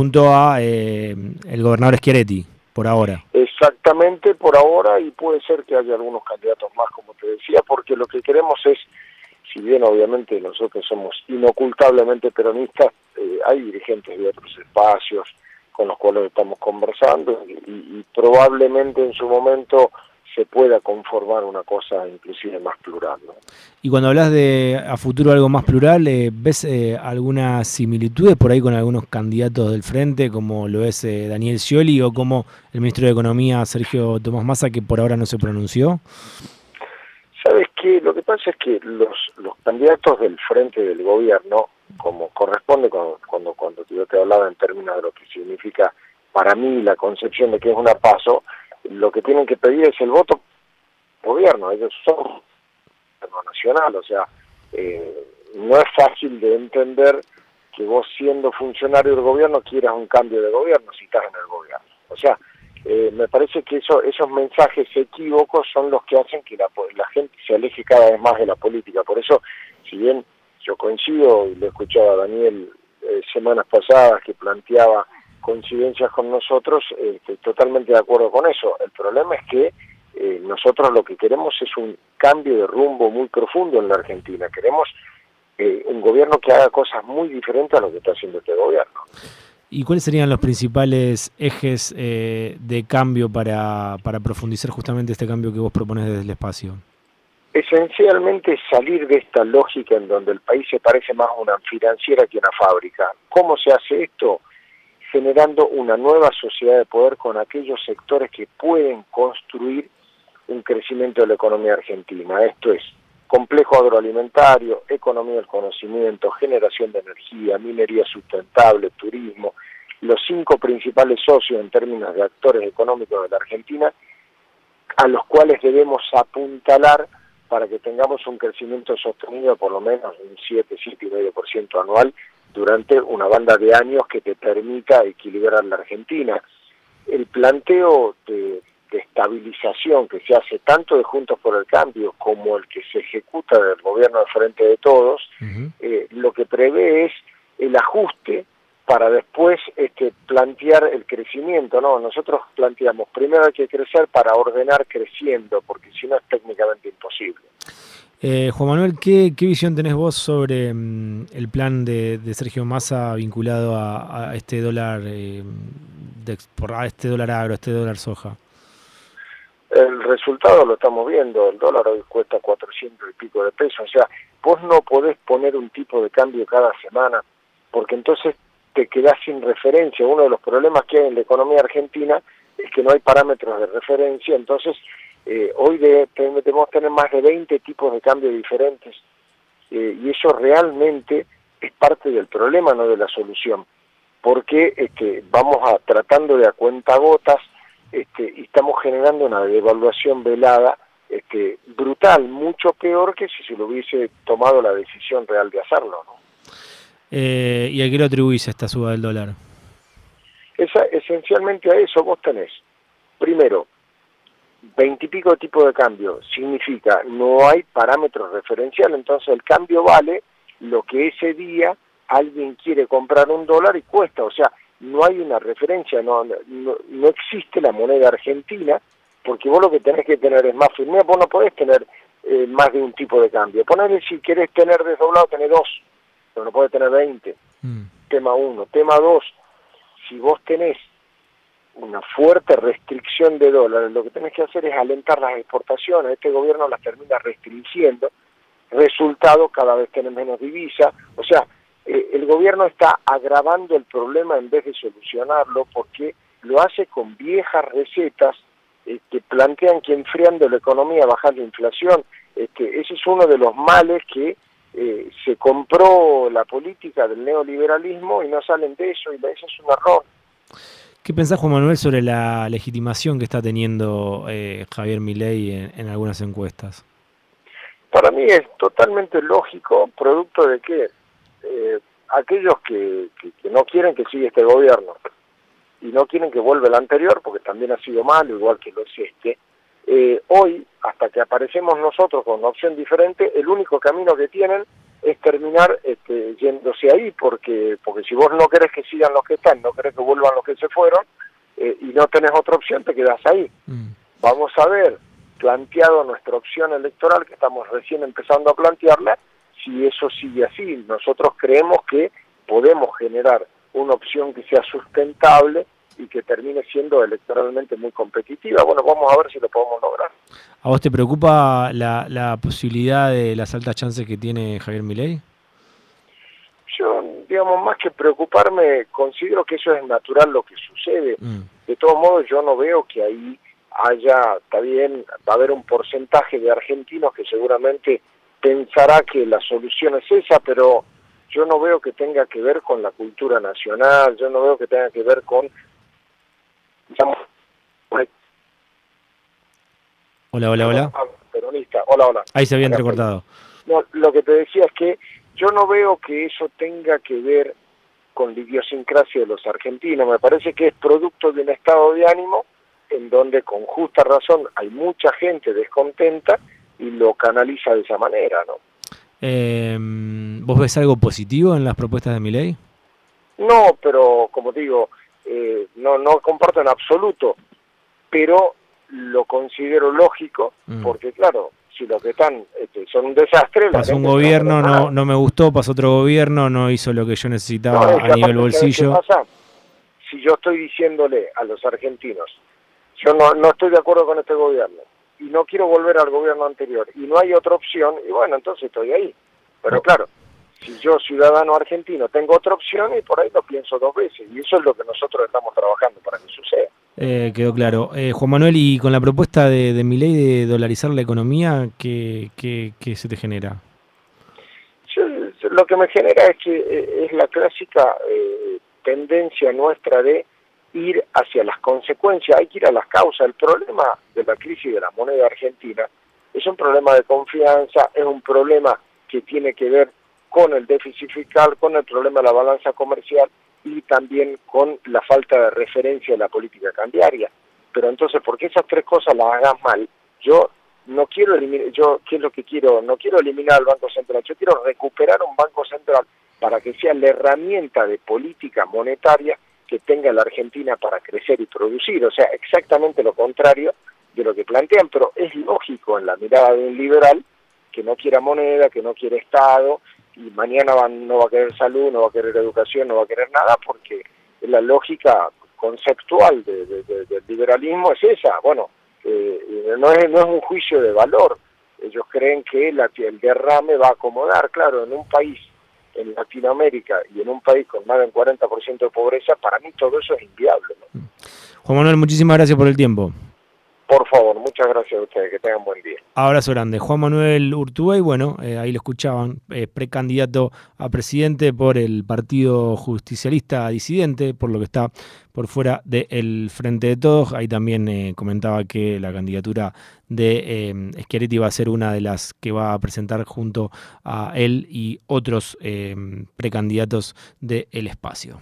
junto a el gobernador Schiaretti, por ahora. Exactamente, por ahora, y puede ser que haya algunos candidatos más, como te decía, porque lo que queremos es si bien obviamente nosotros somos inocultablemente peronistas, eh, hay dirigentes de otros espacios con los cuales estamos conversando y, probablemente en su momento se pueda conformar una cosa inclusive más plural. Y cuando hablas de a futuro algo más plural, eh, ¿ves eh, algunas similitudes por ahí con algunos candidatos del frente, como lo es Daniel Scioli o como el ministro de Economía Sergio Tomás Massa, que por ahora no se pronunció? Sabes que lo que pasa es que los, los candidatos del frente del gobierno, como corresponde cuando, cuando, cuando yo te hablaba en términos de lo que significa para mí la concepción de que es una paso, lo que tienen que pedir es el voto gobierno, ellos son nacional, o sea, eh, no es fácil de entender que vos siendo funcionario del gobierno quieras un cambio de gobierno si estás en el gobierno. O sea, eh, me parece que eso, esos mensajes equívocos son los que hacen que la, gente se aleje cada vez más de la política. Por eso, si bien yo coincido, y lo escuchaba a Daniel eh, semanas pasadas que planteaba coincidencias con nosotros, eh, estoy totalmente de acuerdo con eso. El problema es que nosotros lo que queremos es un cambio de rumbo muy profundo en la Argentina. Queremos un gobierno que haga cosas muy diferentes a lo que está haciendo este gobierno. ¿Y cuáles serían los principales ejes eh, de cambio para, para profundizar justamente este cambio que vos propones desde el espacio? Esencialmente salir de esta lógica en donde el país se parece más a una financiera que a una fábrica. ¿Cómo se hace esto? Generando una nueva sociedad de poder con aquellos sectores que pueden construir un crecimiento de la economía argentina. Esto es complejo agroalimentario, economía del conocimiento, generación de energía, minería sustentable, turismo, los cinco principales socios en términos de actores económicos de la Argentina, a los cuales debemos apuntalar para que tengamos un crecimiento sostenido por lo menos un 7, 7,5% anual durante una banda de años que te permita equilibrar la Argentina. El planteo de de estabilización que se hace tanto de Juntos por el Cambio como el que se ejecuta del gobierno de frente de todos, eh, lo que prevé es el ajuste para después este, plantear el crecimiento, ¿no? Nosotros planteamos, primero hay que crecer para ordenar creciendo, porque si no es técnicamente imposible. Eh, Juan Manuel, ¿qué, visión tenés vos sobre mm, el plan de, Sergio Massa vinculado a, este dólar, eh, a este dólar agro, este dólar soja? el resultado lo estamos viendo, el dólar hoy cuesta 400 y pico de pesos, o sea, vos no podés poner un tipo de cambio cada semana, porque entonces te quedás sin referencia. Uno de los problemas que hay en la economía argentina es que no hay parámetros de referencia, entonces eh, hoy debemos tener más de 20 tipos de cambio diferentes, eh, y eso realmente es parte del problema, no de la solución, porque este, vamos a tratando de a cuenta gotas, este, y estamos generando una devaluación velada este, brutal, mucho peor que si se lo hubiese tomado la decisión real de hacerlo. ¿no? Eh, ¿Y a qué lo atribuís esta suba del dólar? Esa, esencialmente a eso vos tenés, primero, veintipico tipos de cambio, significa no hay parámetros referenciales, entonces el cambio vale lo que ese día alguien quiere comprar un dólar y cuesta, o sea, no hay una referencia, no, no, existe la moneda argentina, porque vos lo que tenés que tener es más firme, vos no podés tener eh, más de un tipo de cambio. Ponerle si querés tener desdoblado, tenés dos, pero no podés tener 20. Mm. Tema uno. Tema dos, si vos tenés una fuerte restricción de dólares, lo que tenés que hacer es alentar las exportaciones. Este gobierno las termina restringiendo. Resultado, cada vez tenés menos divisa. O sea, eh, el gobierno está agravando el problema en vez de solucionarlo porque lo hace con viejas recetas que este, plantean que enfriando la economía, bajando la inflación, este, ese es uno de los males que eh, se compró la política del neoliberalismo y no salen de eso y eso es un error. ¿Qué pensás, Juan Manuel, sobre la legitimación que está teniendo eh, Javier Milei en, algunas encuestas? Para mí es totalmente lógico, producto de que eh, aquellos que, no quieren que siga este gobierno y no quieren que vuelva el anterior, porque también ha sido malo, igual que lo es este, eh, hoy, hasta que aparecemos nosotros con una opción diferente, el único camino que tienen es terminar este, yéndose ahí, porque, porque si vos no querés que sigan los que están, no querés que vuelvan los que se fueron, eh, y no tenés otra opción, te quedás ahí. Mm. Vamos a ver, planteado nuestra opción electoral, que estamos recién empezando a plantearla, si eso sigue así. Nosotros creemos que podemos generar una opción que sea sustentable y que termine siendo electoralmente muy competitiva. Bueno, vamos a ver si lo podemos lograr. ¿A vos te preocupa la, la posibilidad de las altas chances que tiene Javier Milei? Yo, digamos, más que preocuparme, considero que eso es natural lo que sucede. Mm. De todos modos, yo no veo que ahí haya, está bien, va a haber un porcentaje de argentinos que seguramente pensará que la solución es esa, pero yo no veo que tenga que ver con la cultura nacional, yo no veo que tenga que ver con Hola, hola, hola. Peronista. Hola, hola. Ahí se había entrecortado. No, lo que te decía es que yo no veo que eso tenga que ver con la idiosincrasia de los argentinos. Me parece que es producto de un estado de ánimo en donde con justa razón hay mucha gente descontenta y lo canaliza de esa manera, ¿no? Eh, ¿Vos ves algo positivo en las propuestas de mi ley? No, pero como digo, eh, no, no comparto en absoluto, pero lo considero lógico, mm. porque claro, si los que están este, son un desastre... Pasó un gobierno, no, no me gustó, pasó otro gobierno, no hizo lo que yo necesitaba a nivel bolsillo. Si yo estoy diciéndole a los argentinos, yo no, no estoy de acuerdo con este gobierno, y no quiero volver al gobierno anterior, y no hay otra opción, y bueno, entonces estoy ahí. Pero claro, si yo, ciudadano argentino, tengo otra opción y por ahí lo pienso dos veces. Y eso es lo que nosotros estamos trabajando para que suceda. Eh, quedó claro. Eh, Juan Manuel, y con la propuesta de, de mi ley de dolarizar la economía, ¿qué, qué, se te genera? lo que me genera es que eh, es la clásica tendencia nuestra de ir hacia las consecuencias, hay que ir a las causas. El problema de la crisis de la moneda argentina es un problema de confianza, es un problema que tiene que ver con el déficit fiscal, con el problema de la balanza comercial y también con la falta de referencia de la política cambiaria. Pero entonces, porque esas tres cosas las hagas mal, yo no quiero eliminar, yo, ¿qué es lo que quiero? No quiero eliminar al Banco Central, yo quiero recuperar un Banco Central para que sea la herramienta de política monetaria que tenga la Argentina para crecer y producir, o sea, exactamente lo contrario de lo que plantean, pero es lógico en la mirada de un liberal que no quiera moneda, que no quiere Estado, y mañana no va a querer salud, no va a querer educación, no va a querer nada, porque la lógica conceptual del liberalismo es esa. Bueno, eh, no, es, no es un juicio de valor. Ellos creen que el derrame va a acomodar. Claro, en un país, en Latinoamérica y en un país con más del 40% de pobreza, para mí todo eso es inviable. Juan Manuel, muchísimas gracias por el tiempo. Por favor, muchas gracias a ustedes, que tengan buen día. Abrazo grande. Juan Manuel Urtubey, bueno, eh, ahí lo escuchaban, eh, precandidato a presidente por el Partido Justicialista Disidente, por lo que está por fuera del Frente de Todos. Ahí también eh, comentaba que la candidatura de eh, Schiaretti va a ser una de las que va a presentar junto a él y otros precandidatos del espacio.